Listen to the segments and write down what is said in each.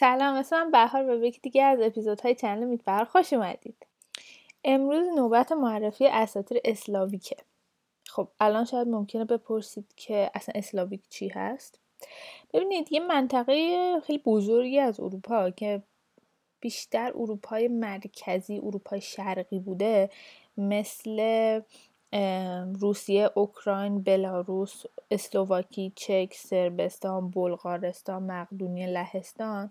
سلام اسمم بهار به یکی دیگه از اپیزودهای چنل میتبر خوش اومدید. امروز نوبت معرفی اساطیر اسلاویکه. خب الان شاید ممکنه بپرسید که اصلا اسلاویک چی هست؟ ببینید یه منطقه خیلی بزرگی از اروپا که بیشتر اروپای مرکزی اروپای شرقی بوده مثل روسیه، اوکراین، بلاروس، اسلوواکی، چک، سربستان، بلغارستان، مقدونیه، لهستان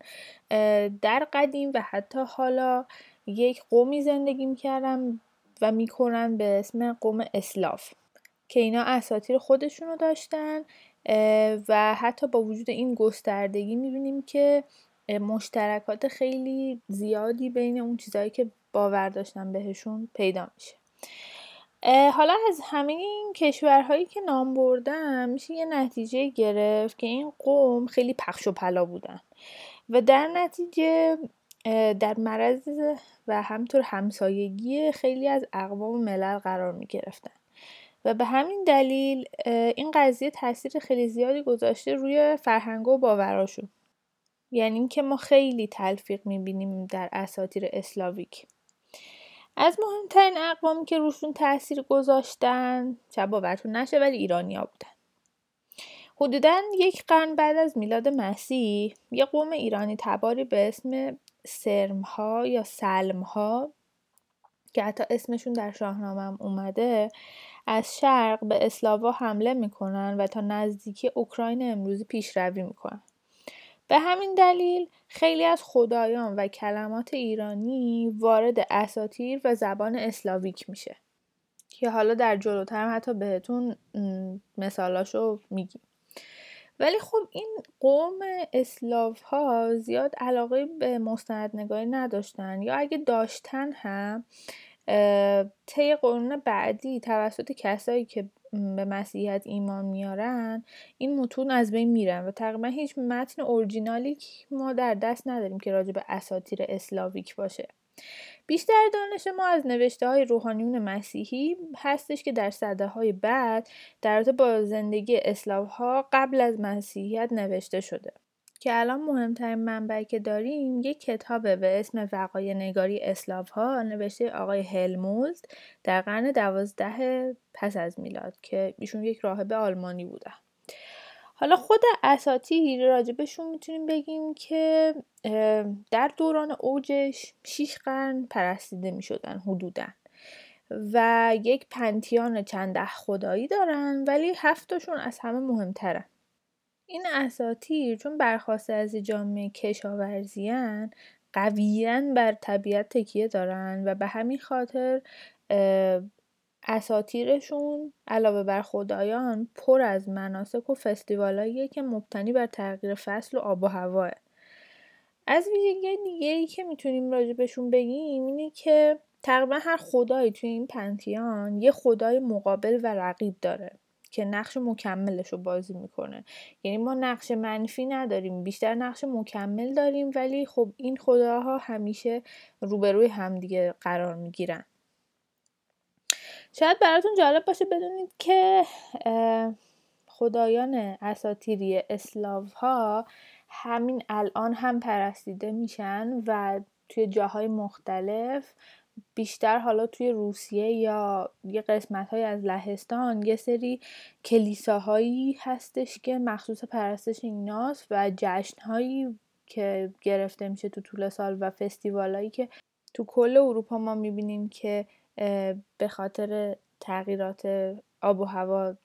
در قدیم و حتی حالا یک قومی زندگی می‌کردن و می‌کنن به اسم قوم اسلاف که اینا اساطیر خودشونو داشتن و حتی با وجود این گستردگی می‌بینیم که مشترکات خیلی زیادی بین اون چیزهایی که باور داشتن بهشون پیدا میشه. حالا از همه این کشورهایی که نام بردم میشه یه نتیجه گرفت که این قوم خیلی پخش و پلا بودن. و در نتیجه در مرض و همطور همسایگی خیلی از اقوام ملل قرار می گرفتن و به همین دلیل این قضیه تاثیر خیلی زیادی گذاشته روی فرهنگ و باوراشون. یعنی اینکه ما خیلی تلفیق می‌بینیم در اساطیر اسلاویک. از مهمترین اقوامی که روشون تاثیر گذاشتن چه باورتون نشه ولی ایرانیا بودن. حدودا یک قرن بعد از میلاد مسیح یه قوم ایرانی تباری به اسم سرمها یا سلمها که حتی اسمشون در شاهنامه اومده از شرق به اسلاوا حمله می‌کنن و تا نزدیکی اوکراین امروزی پیشروی می‌کنن. به همین دلیل خیلی از خدایان و کلمات ایرانی وارد اساتیر و زبان اسلاویک میشه که حالا در جلوتر حتی بهتون مثالاشو میگیم. ولی خب این قوم اسلاف ها زیاد علاقه به مستندنگاری نداشتن یا اگه داشتن هم طی قرون بعدی توسط کسایی که به مسیحیت ایمان میارن این متون از بین میرن و تقریبا هیچ متن اورجینالی ما در دست نداریم که راجع به اساتیر اسلاویک باشه. بیشتر دانش ما از نوشته های روحانیون مسیحی هستش که در صده های بعد در با زندگی اسلاف ها قبل از مسیحیت نوشته شده. که الان مهمترین منبعی که داریم یک کتابه به اسم وقای نگاری اسلاف ها نوشته آقای هلمولد در قرن دوازده پس از میلاد که ایشون یک راهب آلمانی بوده. حالا خود اساتیر راجبشون می‌تونیم بگیم که در دوران اوجش شیش قرن پرستیده می‌شدن حدودا و یک پنتیان چند ده خدایی دارن ولی هفتاشون از همه مهمترن. این اساتیر چون برخواسته از جامعه کشاورزیان قویا بر طبیعت تکیه دارن و به همین خاطر اساتیرشون علاوه بر خدایان پر از مناسک و فستیوالاییه که مبتنی بر تغییر فصل و آب و هواه. از ویژگی دیگه ای که می‌تونیم راجبشون بگیم اینه که تقریبا هر خدایی توی این پنتیان یه خدای مقابل و رقیب داره. که نقش مکملش رو بازی می‌کنه. یعنی ما نقش منفی نداریم بیشتر نقش مکمل داریم ولی خب این خداها همیشه روبروی همدیگه قرار می‌گیرن. شاید براتون جالب باشه بدونید که خدایان اساتیری اسلاف ها همین الان هم پرستیده میشن و توی جاهای مختلف بیشتر حالا توی روسیه یا یه قسمت های از لهستان یه سری کلیساهایی هستش که مخصوص پرستش ایناست و جشنهایی که گرفته میشه تو طول سال و فستیوالایی که تو کل اروپا ما می‌بینیم که به خاطر تغییرات آب و هوا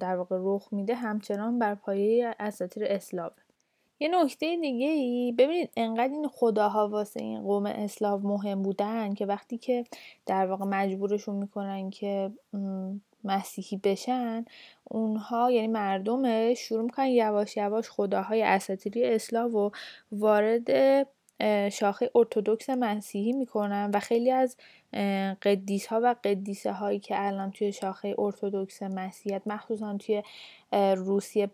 در واقع رخ میده همچنان بر پایه اساطیر اسلاوه یه نکته دیگه ای ببینید انقدر این خداها واسه این قوم اسلاو مهم بودن که وقتی که در واقع مجبورشون می‌کنن که مسیحی بشن اونها یعنی مردمش شروع می‌کنن یواش یواش خداهای اساطیری اسلاو و وارد شاخه ارتودکس مسیحی می‌کنن و خیلی از قدیس ها و قدیسه هایی که الان توی شاخه ارتودکس مسیحیت مخصوصا توی روسیه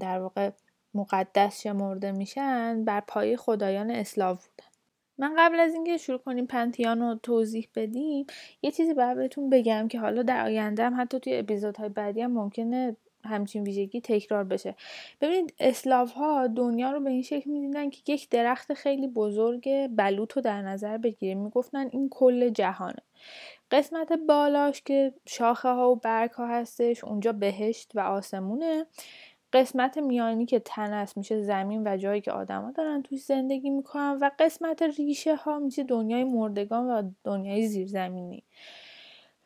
در واقع مقدس شمرده میشن بر پای خدایان اسلاو بودن. من قبل از اینکه شروع کنیم پنتیان رو توضیح بدیم یه چیزی باید بهتون بگم که حالا در آینده هم حتی توی اپیزودهای بعدی هم ممکنه همچین ویژگی تکرار بشه. ببینید اسلاف ها دنیا رو به این شکل می‌دیدن که یک درخت خیلی بزرگ بلوط رو در نظر بگیریم. می‌گفتن این کل جهانه. قسمت بالاش که شاخه ها و برگ ها هستش اونجا بهشت و آسمونه. قسمت میانی که تنس میشه زمین و جایی که آدما دارن توش زندگی می‌کنن و قسمت ریشه ها میشه دنیای مردگان و دنیای زیرزمینی.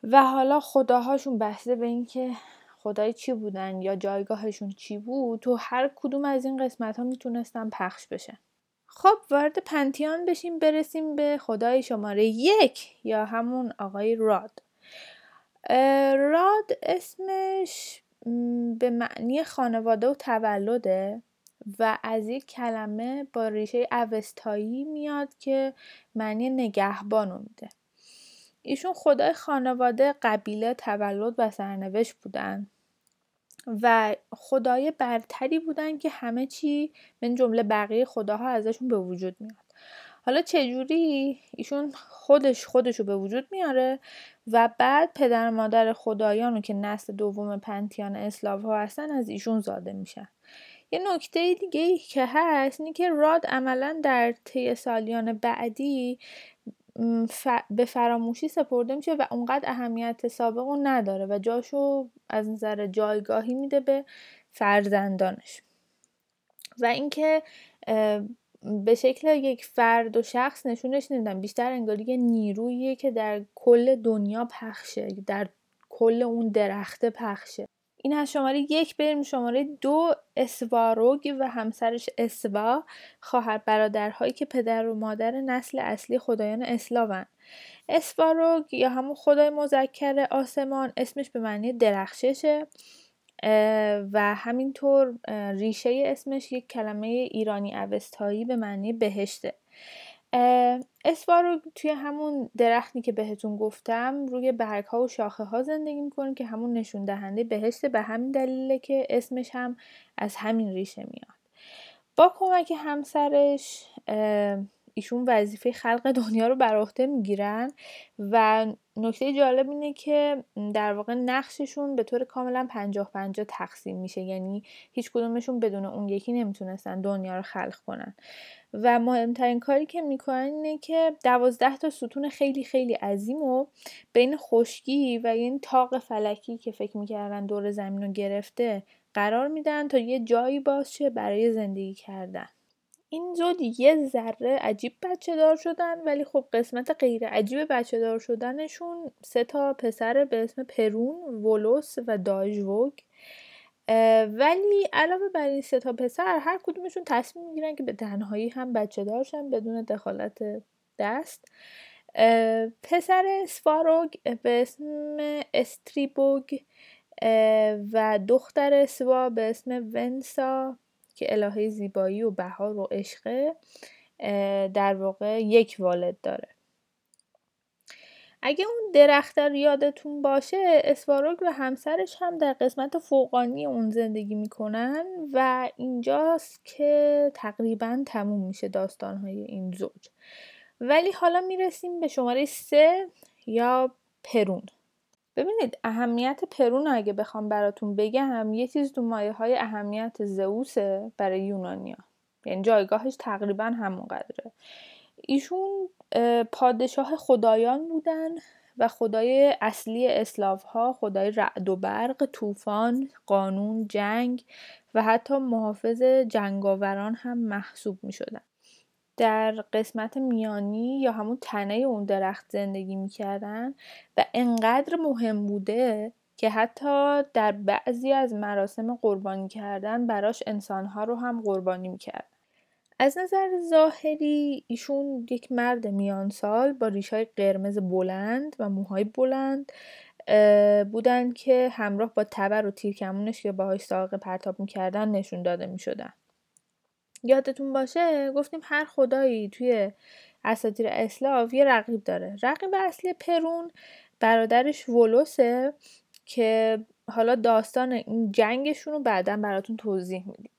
و حالا خداهاشون بسته به اینکه خدای چی بودن یا جایگاهشون چی بود تو هر کدوم از این قسمت ها می‌تونستن پخش بشن. خب وارد پنتیان بشیم برسیم به خدای شماره یک یا همون آقای راد. راد اسمش به معنی خانواده و تولده و از یک کلمه با ریشه اوستایی میاد که معنی نگهبانو میده. ایشون خدای خانواده قبیله تولد و سرنوشت بودن و خدای برتری بودن که همه چی من جمله بقیه خداها ازشون به وجود میاد. حالا چجوری؟ ایشون خودش خودشو به وجود میاره و بعد پدر مادر خدایانو که نسل دوم پنتیان اسلاف ها هستن از ایشون زاده میشن. یه نکته دیگه ای که هست اینه که راد عملا در طی سالیان بعدی به فراموشی سپرده میشه و اونقدر اهمیت سابق رو نداره و جاشو از نظر جایگاهی میده به فرزندانش. و اینکه به شکل یک فرد و شخص نشونش نمیدن بیشتر انگاری یه نیرویی که در کل دنیا پخشه در کل اون درخته پخشه. این از شماره یک بریم شماره دو اسواروگ و همسرش اسوا خواهر برادرهایی که پدر و مادر نسل اصلی خدایان اسلاون اسواروگ یا همون خدای مذکر آسمان اسمش به معنی درخششه. و همینطور ریشه اسمش یک کلمه ایرانی اوستایی به معنی بهشته. اسوارو توی همون درختی که بهتون گفتم روی برگ ها و شاخه ها زندگی می‌کنه که همون نشون دهنده بهشته به همین دلیله که اسمش هم از همین ریشه میاد. با کمک همسرش ایشون وظیفه خلق دنیا رو بر عهده می‌گیرن و نکته جالب اینه که در واقع نقششون به طور کاملا پنجاه پنجاه تقسیم میشه. یعنی هیچ کدومشون بدون اون یکی نمی‌تونستن دنیا رو خلق کنن. و مهمترین کاری که می‌کنن اینه که دوازده تا ستون خیلی خیلی عظیم و بین خشکی و این تاق فلکی که فکر می‌کردن دور زمین رو گرفته قرار میدن تا یه جایی باشه برای زندگی کردن. این زود یه ذره عجیب بچه دار شدن ولی خب قسمت غیر عجیب بچه دار شدنشون سه تا پسر به اسم پرون، ولوس و داژوگ ولی علاوه بر این سه تا پسر هر کدومشون تصمیم می‌گیرن که به تنهایی هم بچه دارشن بدون دخالت دست. پسر سواروگ به اسم استریبوگ و دختر سوا به اسم ونسا. که الهه زیبایی و بهار و عشقه در واقع یک والد داره. اگه اون درختر یادتون باشه اسواروگ و همسرش هم در قسمت فوقانی اون زندگی می‌کنن و اینجاست که تقریبا تموم میشه داستانهای این زوج. ولی حالا می‌رسیم به شماره سه یا پرون. ببینید اهمیت پرون اگه بخوام براتون بگم یه چیز تو مایه های اهمیت زئوسه برای یونانیا یعنی جایگاهش تقریبا همون قدره ایشون پادشاه خدایان بودن و خدای اصلی اسلاف ها خدای رعد و برق، طوفان، قانون، جنگ و حتی محافظ جنگاوران هم محسوب می شدن. در قسمت میانی یا همون تنه اون درخت زندگی می‌کردن و انقدر مهم بوده که حتی در بعضی از مراسم قربانی کردن براش انسانها رو هم قربانی می‌کردن از نظر ظاهری ایشون یک مرد میان سال با ریشهای قرمز بلند و موهای بلند بودن که همراه با تبر و تیرکمونش که باهاش ساقه پرتاب می‌کردن نشون داده می‌شدن. یادتون باشه گفتیم هر خدایی توی اساطیر اسلاف یه رقیب داره. رقیب اصلی پرون برادرش ولوسه که حالا داستان این جنگشون رو بعدا براتون توضیح میدیم.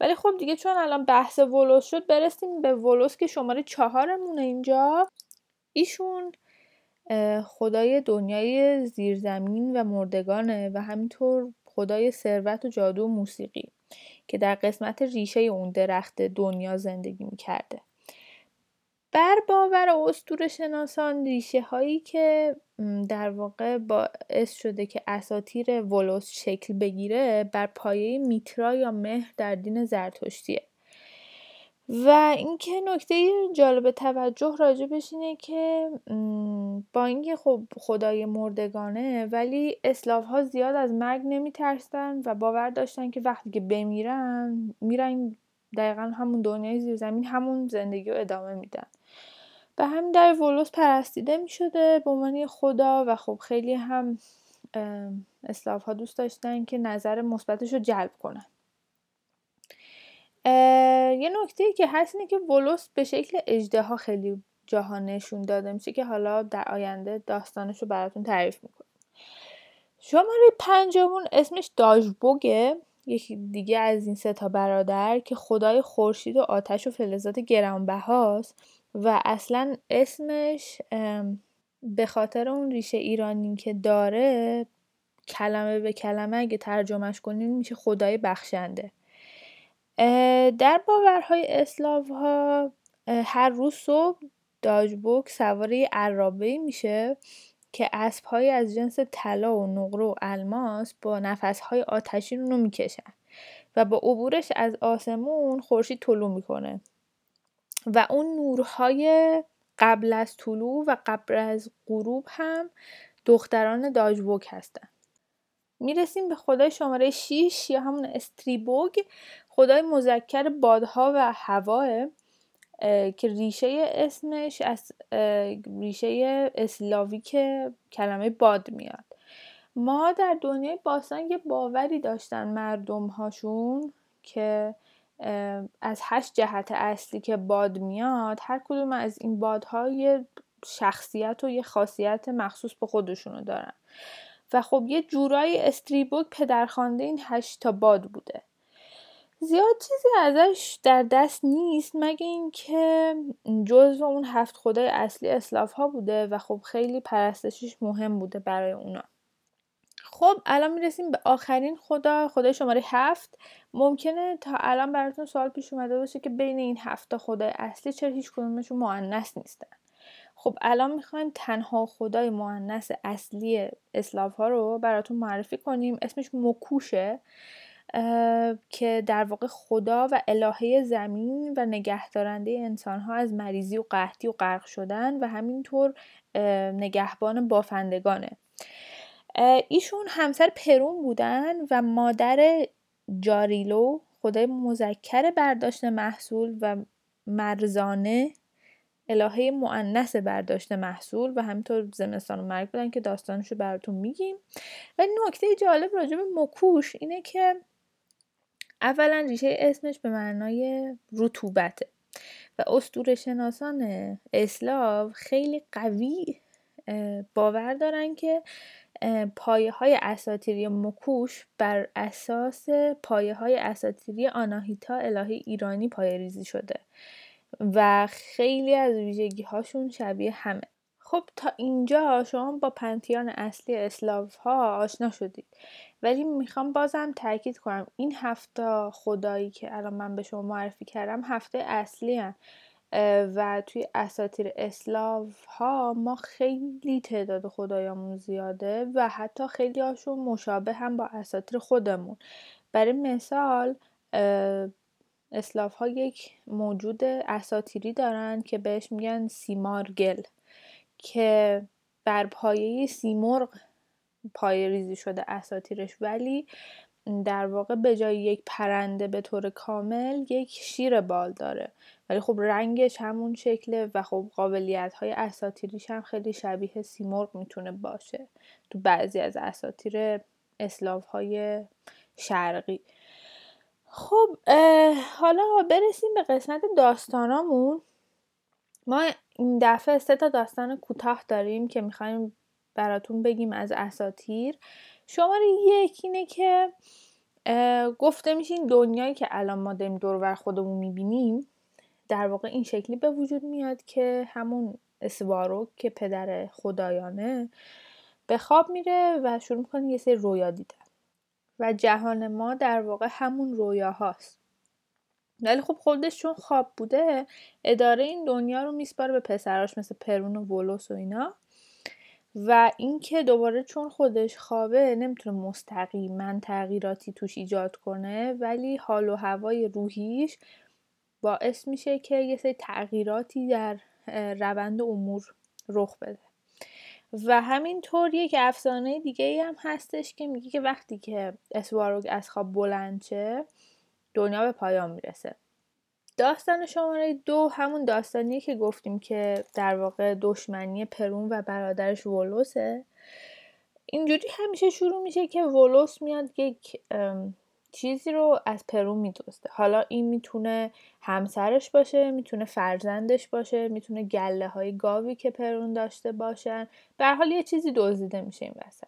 ولی خب دیگه چون الان بحث ولوس شد برسیم به ولوس که شماره چهارمونه اینجا. ایشون خدای دنیای زیرزمین و مردگانه و همینطور خدای ثروت و جادو و موسیقی. که در قسمت ریشه اون درخت دنیا زندگی می‌کرده. بر باور اسطوره شناسان ریشه هایی که در واقع باعث شده که اساتیر ولوس شکل بگیره بر پایه میترا یا مهر در دین زرتشتیه. و اینکه نکته جالب توجه راجبش اینه که با اینکه خب خدای مردگانه ولی اسلاف ها زیاد از مرگ نمیترسن و باور داشتن که وقتی که بمیرن میرن دقیقا همون دنیای زیر زمین همون زندگی رو ادامه میدن. به همین در ولوس پرستیده می شده به عنوان خدا و خب خیلی هم اسلاف ها دوست داشتن که نظر مثبتش رو جلب کنن. یه نکته که هست اینه که ولوس به شکل اجده خیلی جاها نشون داده. میشه که حالا در آینده داستانش رو براتون تعریف می‌کنم. شماره پنجمون اسمش داژبوگه. یکی دیگه از این سه تا برادر که خدای خورشید و آتش و فلزات گرانبهاست و اصلا اسمش به خاطر اون ریشه ایرانی که داره کلمه به کلمه اگه ترجمهش کنین میشه خدای بخشنده. در باورهای اسلاو ها هر روز صبح داجبوک سواره عرابه میشه که اسبهایی از جنس طلا و نقره و الماس با نفسهای آتشین رو می‌کشن و با عبورش از آسمون خورشید طلوع می‌کنه و اون نورهای قبل از طلوع و قبل از غروب هم دختران داجبوک هستن. می‌رسیم به خدای شماره 6 یا همون استریبوگ. خدای مذکر بادها و هواه که ریشه اسمش از ریشه اسلاوی که کلمه باد میاد. ما در دنیای باستان یه باوری داشتن مردم هاشون که از هشت جهت اصلی که باد میاد هر کدوم از این بادها یه شخصیت و یه خاصیت مخصوص به خودشونو دارن. و خب یه جورایی استریبوک پدرخوانده این هشت تا باد بوده. زیاد چیزی ازش در دست نیست مگه اینکه جزو اون هفت خدای اصلی اسلاف ها بوده و خب خیلی پرستشش مهم بوده برای اونا. خب الان می‌رسیم به آخرین خدا خدای شماره هفت. ممکنه تا الان براتون سوال پیش اومده باشه که بین این هفت خدای اصلی چرا هیچ کدومشون معنس نیستن. خب الان می‌خوایم تنها خدای معنس اصلی اسلاف ها رو براتون معرفی کنیم. اسمش مکوشه که در واقع خدا و الهه زمین و نگهدارنده انسان ها از مریضی و قحطی و غرق شدن و همینطور نگهبان بافندگانه. ایشون همسر پرون بودن و مادر جاریلو خدای مذکر برداشت محصول و مرزانه الهه معنس برداشت محصول و همینطور زمستان و مرگ بودن که داستانشو براتون میگیم. و نکته جالب راجع به مکوش اینه که اولا ریشه اسمش به معنای رطوبته و استور شناسان اسلاو خیلی قوی باور دارن که پایه های اساتیری مکوش بر اساس پایه های اساتیری آناهیتا الهه ایرانی پایه ریزی شده. و خیلی از ویژگی هاشون شبیه همه. خب تا اینجا شما با پنتیان اصلی اسلاف ها آشنا شدید. ولی می‌خوام بازم تاکید کنم این هفته خدایی که الان من به شما معرفی کردم هفته اصلی هن. و توی اساتیر اسلاف ها ما خیلی تعداد خدایامون زیاده و حتی خیلی هاشون مشابه هم با اساتیر خودمون. برای مثال اسلاف ها یک موجود اساتیری دارن که بهش میگن سیمارگل که بر پایه سیمرغ پایه ریزی شده اساتیرش. ولی در واقع به جای یک پرنده به طور کامل یک شیر بال داره. ولی خب رنگش همون شکله و خب قابلیت های اساتیریش هم خیلی شبیه سیمرغ می‌تونه باشه تو بعضی از اساتیر اسلاف های شرقی. خب حالا برسیم به قسمت داستانامون. ما این دفعه سه تا داستان کوتاه داریم که می‌خوایم براتون بگیم از اساتیر. شماره یک اینه که گفته میشه این دنیایی که الان ما داریم دور خودمون می‌بینیم در واقع این شکلی به وجود میاد که همون اسواروک که پدر خدایانه به خواب میره و شروع می‌کنه یه سری رویا دیدن و جهان ما در واقع همون رویاهاست. ولی خب خودش چون خواب بوده اداره این دنیا رو میسپاره به پسراش مثل پرون و ولوس و اینا. و اینکه دوباره چون خودش خوابه نمی‌تونه مستقیما تغییراتی توش ایجاد کنه ولی حال و هوای روحیش باعث میشه که یه سری تغییراتی در روند امور رخ بده. و همینطور یک افسانه دیگه ای هم هستش که میگه که وقتی که اسواروگ از خواب بلند شه دنیا به پایان می‌رسه. داستان شماره دو همون داستانیه که گفتیم که در واقع دشمنی پرون و برادرش ولوسه. اینجوری همیشه شروع میشه که ولوس میاد یک چیزی رو از پرون میدوسته حالا این می‌تونه همسرش باشه می‌تونه فرزندش باشه می‌تونه گله های گاوی که پرون داشته باشن. به حال یه چیزی دزدیده میشه این وسط.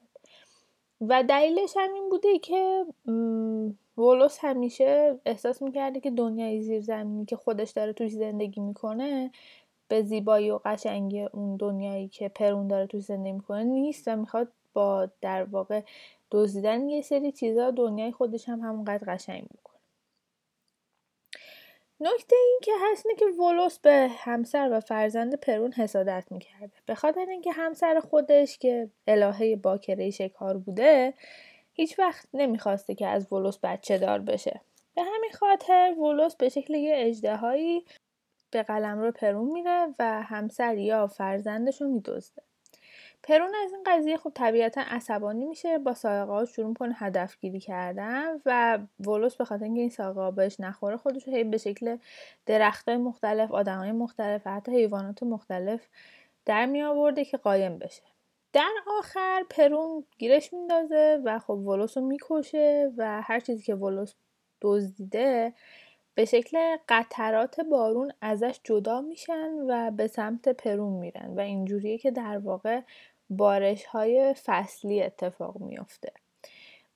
و دلیلش هم این بوده که ولوس همیشه احساس می‌کرده که دنیای زیرزمینی که خودش داره توش زندگی می‌کنه به زیبایی و قشنگی اون دنیایی که پرون داره توش زندگی می‌کنه نیست و می‌خواد با در واقع دزدیدن یه سری چیزا دنیای خودش هم همونقدر قشنگ می‌کنه. نکته این که هست که ولوس به همسر و فرزند پرون حسادت می‌کرده. به خاطر اینکه همسر خودش که الهه باکره شکار بوده هیچ وقت نمی‌خواسته که از ولوس بچه دار بشه. به همین خاطر ولوس به شکل یه اجدهایی به قلم رو پرون میره و همسر یا فرزندش رو میدزده. پرون از این قضیه خب طبیعتا عصبانی میشه با سایقه شروع می‌کنه هدفگیری کردن و ولوس به خاطر اینکه این سایقه بهش نخوره خودش رو به شکل درختای مختلف آدمای مختلف و حتی حیوانات مختلف در می آورده که قایم بشه. در آخر پرون گیرش میندازه و خب ولوس رو می‌کشه و هر چیزی که ولوس دزدیده به شکل قطرات بارون ازش جدا میشن و به سمت پرون میرن و اینجوریه که در واقع بارش های فصلی اتفاق میافته.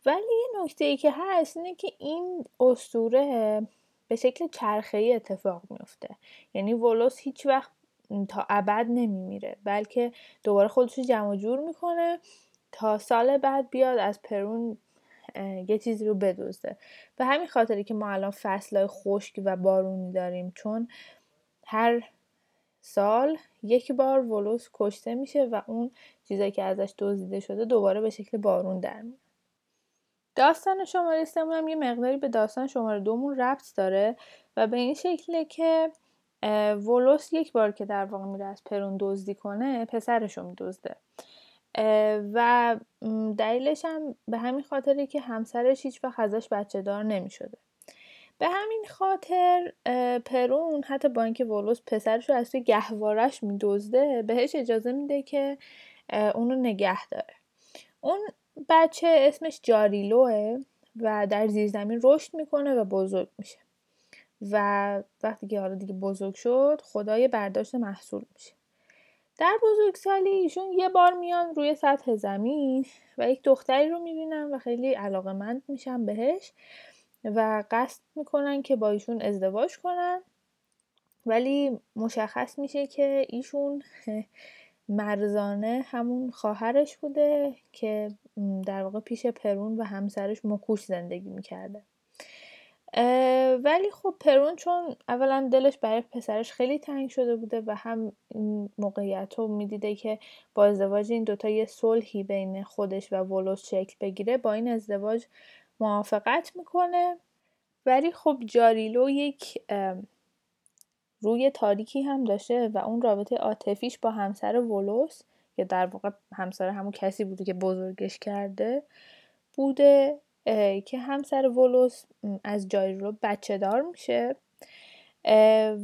ولی یه نکته ای که هست اینه که این استوره به شکل چرخه ای اتفاق میافته. یعنی ولوس هیچ وقت تا ابد نمیمیره بلکه دوباره خودش جمع جور می‌کنه تا سال بعد بیاد از پرون یه چیزی رو بدوزه به همین خاطری که ما الان فصلهای خشک و بارونی داریم چون هر سال یک بار ولوس کشته میشه و اون چیزایی که ازش دزدیده شده دوباره به شکل بارون در میاد داستان شماره سمون هم یه مقداری به داستان شماره دومون ربط داره و به این شکله که ولوس یک بار که در واقع میره از پرون دزدی کنه پسرش رو میدزده و دلیلش هم به همین خاطره که همسرش هیچ وقت ازش بچه دار نمی شده. به همین خاطر پرون حتی با اینکه ولوس پسرش رو از توی گهوارش میدزده بهش اجازه میده که اونو نگه داره. اون بچه اسمش جاریلوه و در زیرزمین رشد می‌کنه و بزرگ میشه. و وقتی که حالا دیگه بزرگ شد خدای برداشت محصول میشه. در بزرگسالی ایشون یه بار میان روی سطح زمین و یک دختری رو می‌بینن و خیلی علاقه مند میشن بهش و قصد می‌کنن که با ایشون ازدواج کنن. ولی مشخص میشه که ایشون مرزانه همون خواهرش بوده که در واقع پیش پرون و همسرش مکوش زندگی می‌کرده. ولی خب پرون چون اولا دلش برای پسرش خیلی تنگ شده بوده و هم این موقعیت رو می‌دیده که با ازدواج این دوتا یه صلحی بین خودش و ولوس شکل بگیره با این ازدواج موافقت می‌کنه. ولی خب جاریلو یک روی تاریکی هم داشته و اون رابطه عاطفیش با همسر ولوس که در واقع همسر همون کسی بوده که بزرگش کرده بوده که همسر ولوس از جاریلو بچه دار میشه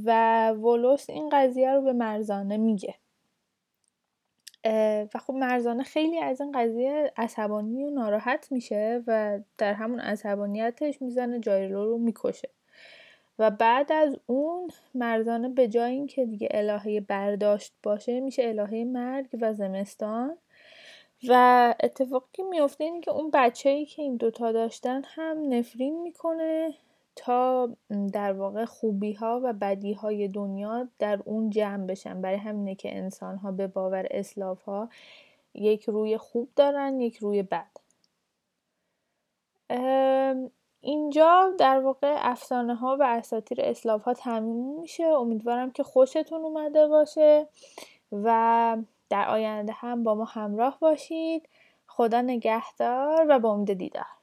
و ولوس این قضیه رو به مرزانه میگه. و خب مرزانه خیلی از این قضیه عصبانی و ناراحت میشه و در همون عصبانیتش می‌زنه جایرلو رو می‌کشه. و بعد از اون مرزانه به جای اینکه دیگه الهه برداشت باشه میشه الهه مرگ و زمستان. و اتفاقی که میفته اینه که اون بچه ای که این دوتا داشتن هم نفرین می‌کنه تا در واقع خوبی ها و بدی های دنیا در اون جمع بشن. برای همینه که انسان ها به باور اسلاف ها یک روی خوب دارن یک روی بد. اینجا در واقع افسانه ها و اساطیر اسلاف ها تموم میشه. امیدوارم که خوشتون اومده باشه و در آینده هم با ما همراه باشید. خدا نگهدار و با امید دیدار.